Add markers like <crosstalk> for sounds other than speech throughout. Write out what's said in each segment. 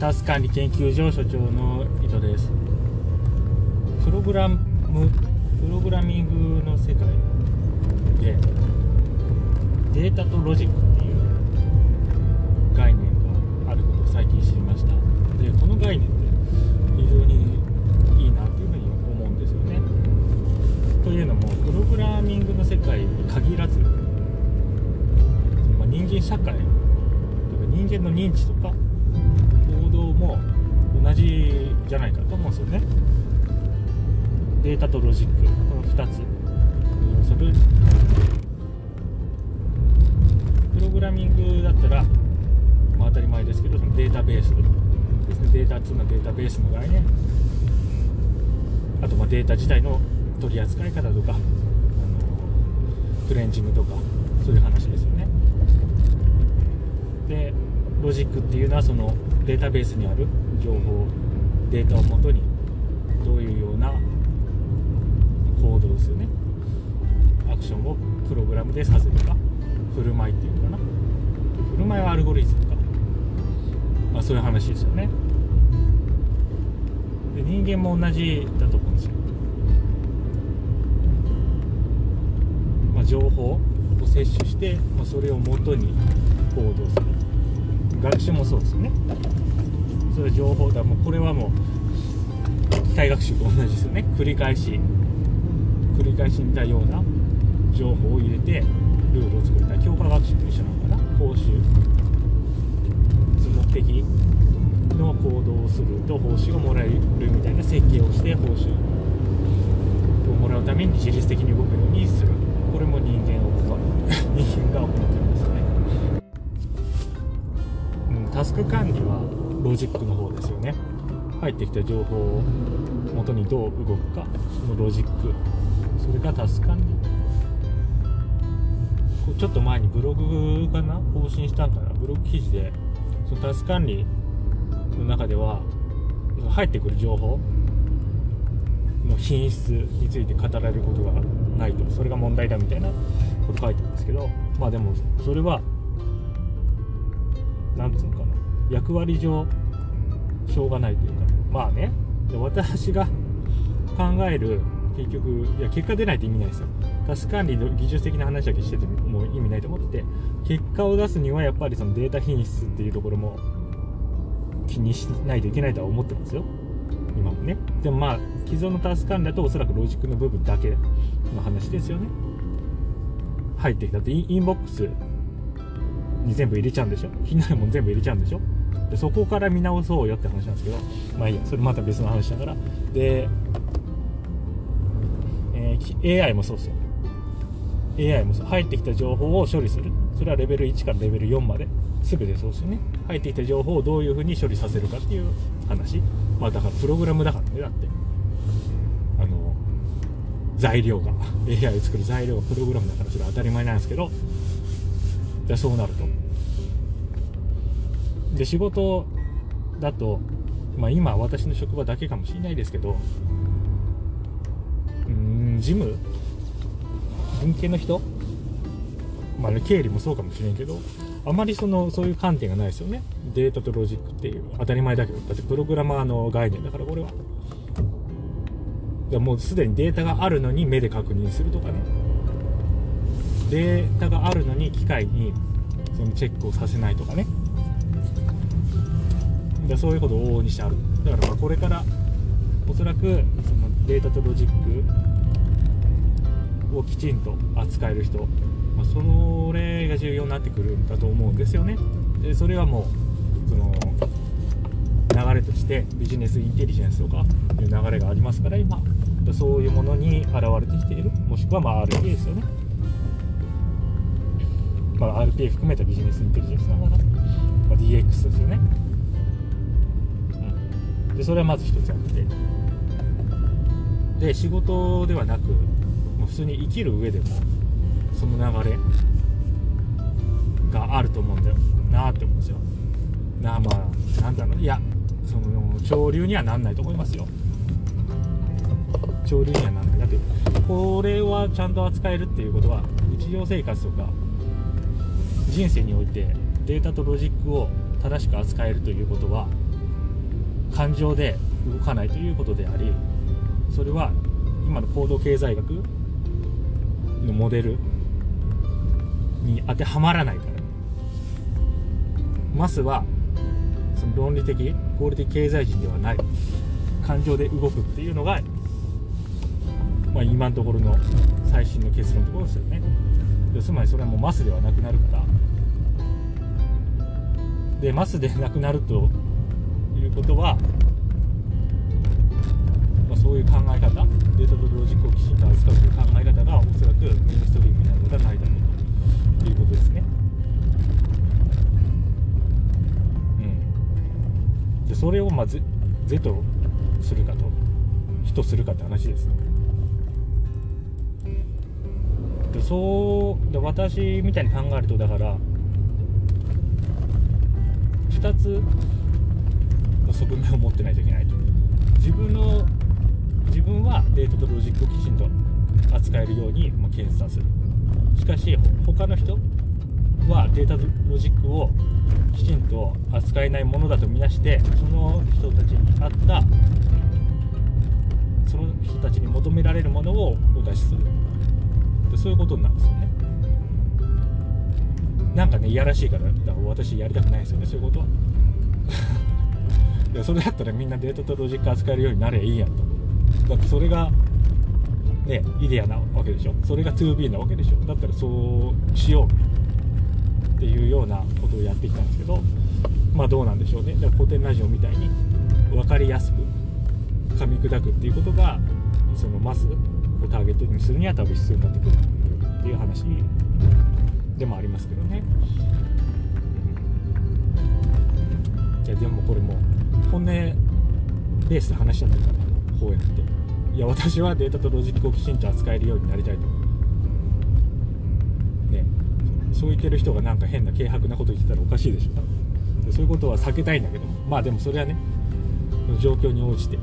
タス管理研究所所長の伊藤です。プログラムプログラミングの世界でデータとロジックっていう概念があることを最近知りました。でこの概念って非常にいいなというふうに思うんですよね。というのもプログラミングの世界に限らず、ま、人間社会とか人間の認知とか同じじゃないかと思うんですよね。データとロジック。この2つ。それプログラミングだったら、まあ、当たり前ですけどそのデータベースですね。データ2のデータベースの概念。あとまあデータ自体の取り扱い方とかあのクレンジングとかそういう話ですよね。でロジックっていうのはそのデータベースにある情報データをもとにどういうような行動ですよねアクションをプログラムでさせるか振る舞いっていうのかな。振る舞いはアルゴリズムか、まあ、そういう話ですよね。で人間も同じだと思うんですよ、まあ、情報を摂取して、まあ、それをもとに行動する。学習もそうですよね。それ情報だ。もうこれはもう機械学習と同じですよね。繰り返し。繰り返し似たような情報を入れてルールを作りたい強化学習と一緒なのかな。報酬目的の行動をすると報酬がもらえるみたいな設計をして報酬をもらうために自律的に動くようにする。これも人間を <laughs> 人間が行ってるんですよね、うん、タスク管理はロジックの方ですよね。入ってきた情報を元にどう動くか。そのロジック。それがタスク管理。ちょっと前にブログかな？更新したんかな？ブログ記事でそのタス管理の中では入ってくる情報の品質について語られることがないと。それが問題だみたいなこと書いてるんですけど。まあでもそれは何つうのかな？役割上しょうがないというかまあね。で私が考える結局いや結果出ないと意味ないですよ。タス管理の技術的な話だけしててもう意味ないと思ってて結果を出すにはやっぱりそのデータ品質っていうところも気にしないといけないとは思ってますよ。今もね。でもまあ既存のタスク管理だとおそらくロジックの部分だけの話ですよね。入ってきたってインボックスに全部入れちゃうんでしょ？気になるもん全部入れちゃうんでしょ？でそこから見直そうよって話なんですけどまあいいやそれまた別の話だから。で、えー、AI もそうですよ。AI もそう。入ってきた情報を処理する。それはレベル1からレベル4まで全てそうですよね。入ってきた情報をどういうふうに処理させるかっていう話。まあだからプログラムだからねだって。あの材料が。AI を作る材料がプログラムだからそれは当たり前なんですけど。でそうなると。で仕事だと、まあ、今私の職場だけかもしれないですけどうん事務文系の人まあ、経理もそうかもしれんけどあまりそのそういう観点がないですよね。データとロジックっていう当たり前だけどだってプログラマーの概念だからこれはもうすでにデータがあるのに目で確認するとかね。データがあるのに機械にそのチェックをさせないとかね。でそういうことを往々にしてある。だからまこれからおそらくそのデータとロジックをきちんと扱える人、まあ、それが重要になってくるんだと思うんですよね。でそれはもうその流れとしてビジネスインテリジェンスとかいう流れがありますから今そういうものに現れてきている。もしくはまあ RPA ですよね、まあ、RPA 含めたビジネスインテリジェンスながら、まあ、DX ですよね。でそれはまず一つあって。で仕事ではなくもう普通に生きる上でもその流れがあると思うんだよ。なあって思うんですよ。なあまあなんだろういやその潮流にはなんないと思いますよ。潮流にはなんない。だってこれはちゃんと扱えるっていうことは日常生活とか人生においてデータとロジックを正しく扱えるということは感情で動かないということでありそれは今の行動経済学のモデルに当てはまらないから。マスはその論理的合理的経済人ではない感情で動くっていうのが、まあ、今のところの最新の結論のところですよね。つまりそれはもうマスではなくなるから。でマスでなくなるということは、まあ、そういう考え方データとロジックをきちんと扱うという考え方がおそらくメインストリームになることはないだろうということですね。うん、でそれをまあ是とするかと非とするかって話です。でそうで私みたいに考えるとだから2つ側面を持ってないといけないと。自分の自分はデータとロジックをきちんと扱えるように、まあ、検査する。しかし他の人はデータとロジックをきちんと扱えないものだとみなしてその人たちに合ったその人たちに求められるものをお出しする。でそういうことになるんですよね。なんかねいやらしいからだから私やりたくないですよねそういうことは。いやそれだったらみんなデータとロジック扱えるようになればいいやんと。だってそれがねイデアなわけでしょ。それが 2B なわけでしょ。だったらそうしようっていうようなことをやってきたんですけどまあどうなんでしょうね。だから古典ラジオみたいに分かりやすく噛み砕くっていうことがそのマスをターゲットにするには多分必要になってくるっていう話でもありますけどね、うん、じゃあでもこれも本音ベースで話しちゃってるからこうやって。いや私はデータとロジックをきちんと扱えるようになりたいと。ね。そう言ってる人がなんか変な軽薄なこと言ってたらおかしいでしょ。でそういうことは避けたいんだけど。まあでもそれはね状況に応じて。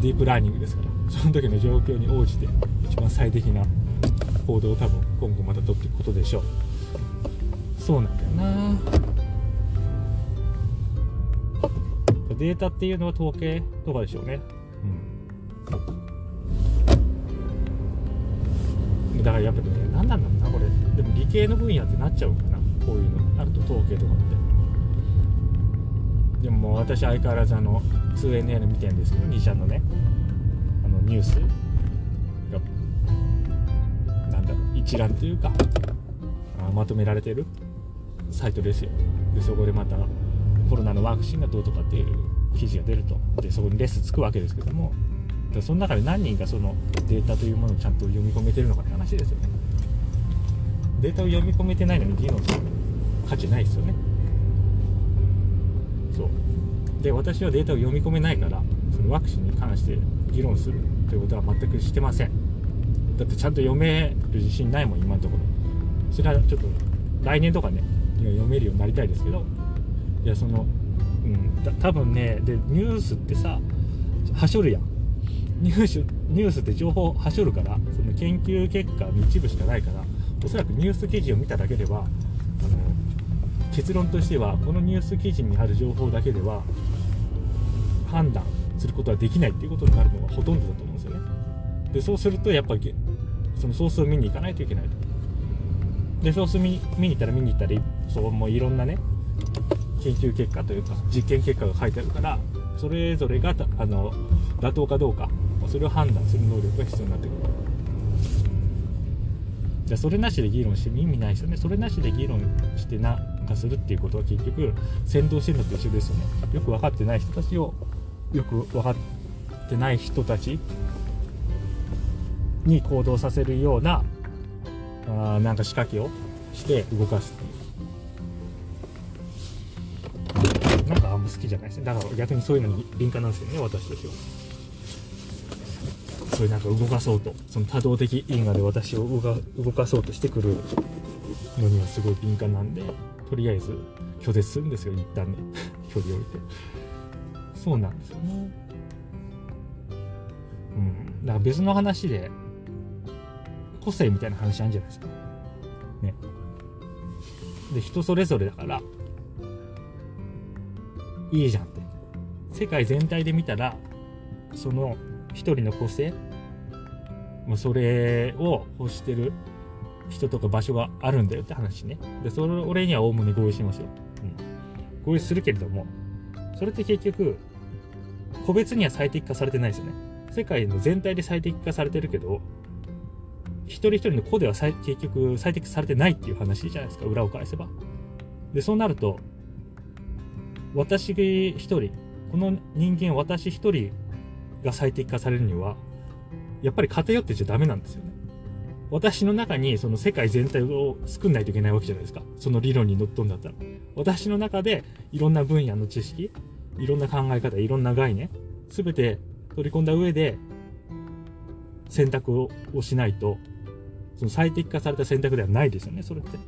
ディープラーニングですから。その時の状況に応じて一番最適な行動を多分今後また取っていくことでしょう。そうなんだよな。データっていうのは統計とかでしょうね。うん。だからやっぱりね何なんだろうなこれ。でも理系の分野ってなっちゃうかなこういうの。あると統計とかって。でももう私相変わらずあの 2NN 見てるんですけど2ちゃんのねあのニュース。が、なんだろう一覧というかまとめられてるサイトですよ。でそこでまたコロナのワクチンがどうとかっていう記事が出ると。でそこにレスつくわけですけども。でその中で何人がそのデータというものをちゃんと読み込めてるのかって話ですよね。データを読み込めてないのに議論する価値ないですよね。そう。で私はデータを読み込めないからそのワクチンに関して議論するということは全くしてません。だってちゃんと読める自信ないもん今のところ。それはちょっと来年とかね読めるようになりたいですけど。いやそのうん多分ねでニュースってさはしょるやん。ニュースニュースって情報はしょるからその研究結果の一部しかないからおそらくニュース記事を見ただけではあの結論としてはこのニュース記事にある情報だけでは判断することはできないっていうことになるのがほとんどだと思うんですよね。でそうするとやっぱりそのソースを見に行かないといけないと。でソース見見に行ったら見に行ったらそうもういろんなね研究結果というか実験結果が書いてあるからそれぞれがあの妥当かどうかそれを判断する能力が必要になってくる。じゃあそれなしで議論しても意味ないですよね。それなしで議論してなんかするっていうことは結局先導してるのと一緒ですよね。よく分かってない人たちをよく分かってない人たちに行動させるようなあなんか仕掛けをして動かす。好きじゃないです。ねだから逆にそういうのに敏感なんですよね私たちは。そういうなんか動かそうとその多動的因果で私を動かそうとしてくるのにはすごい敏感なんでとりあえず拒絶するんですよ一旦ね。<laughs> 距離を置いて。そうなんですよね。うん。だから別の話で個性みたいな話あるんじゃないですか。ね。で、人それぞれだから、いいじゃんって。世界全体で見たらその一人の個性まあ、それを欲してる人とか場所があるんだよって話ね。で、それ、俺にはおおむね合意しますよ。うん。合意するけれども、それって結局、個別には最適化されてないですよね。世界の全体で最適化されてるけど、一人一人の個では結局最適化されてないっていう話じゃないですか、裏を返せば。で、そうなると、私一人、この人間私一人が最適化されるには、やっぱり偏ってちゃダメなんですよね。私の中にその世界全体を作んないといけないわけじゃないですか。その理論にのっとんだったら。私の中でいろんな分野の知識、いろんな考え方、いろんな概念、すべて取り込んだ上で選択をしないと、その最適化された選択ではないですよね、それって。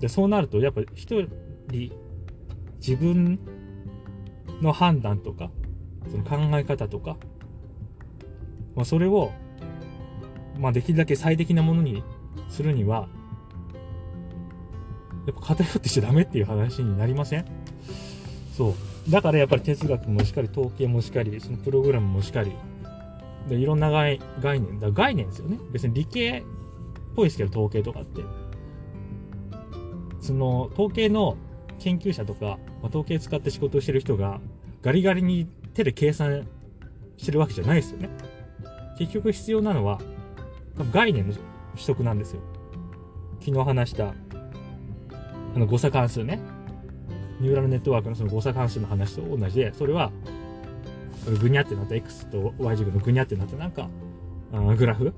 で、そうなると、やっぱ一人自分の判断とか、その考え方とか、まあ、それを、まあ、できるだけ最適なものにするには、やっぱ偏ってしちゃダメっていう話になりません？そう。だからやっぱり哲学もしっかり、統計もしっかり、そのプログラムもしっかり、で、いろんな概概念、だ概念ですよね。別に理系っぽいですけど、統計とかって。その、統計の研究者とか、まあ、統計使って仕事をしてる人が、ガリガリに手で計算してるわけじゃないですよね。結局必要なのは、概念の取得なんですよ。昨日話した、あの誤差関数ね。ニューラルネットワークのその誤差関数の話と同じで、それは、ぐにゃってなった X と Y 軸のぐにゃってなったなんか、あグラフ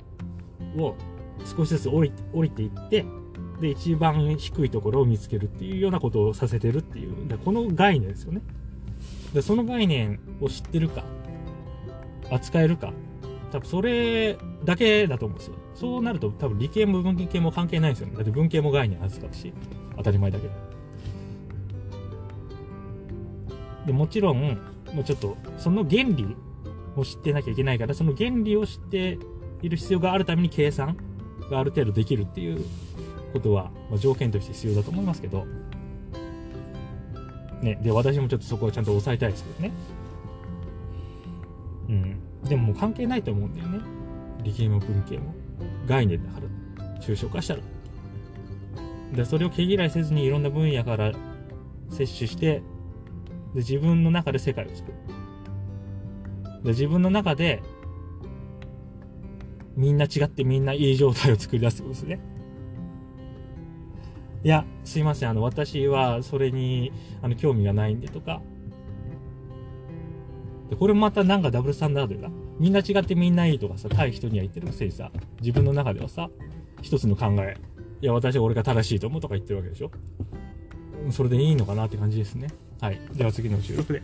を少しずつ降り降りていって、で、一番低いところを見つけるっていうようなことをさせてるっていうで、この概念ですよね。で、その概念を知ってるか、扱えるか、多分それだけだと思うんですよ。そうなると多分理系も文系も関係ないんですよね。だって文系も概念扱うし、当たり前だけど。でもちろん、もうちょっと、その原理を知ってなきゃいけないから、その原理を知っている必要があるために計算がある程度できるっていうことは、まあ、条件として必要だと思いますけど、ね、で、私もちょっとそこはちゃんと抑えたいですけどね。うん。でももう関係ないと思うんだよね。理系も文系も。概念だから、抽象化したら。で、それを毛嫌いせずにいろんな分野から摂取して、で、自分の中で世界を作る。で、自分の中で、みんな違ってみんないい状態を作り出すってことですね。いや、すいません、あの、私はそれに、あの、興味がないんでとか。で、これもまたなんかダブルスタンダードが、みんな違ってみんないいとかさ、対人には言ってるくせにさ、自分の中ではさ、一つの考え、いや、私は俺が正しいと思うとか言ってるわけでしょ。それでいいのかなって感じですね。はい。では次の収録で。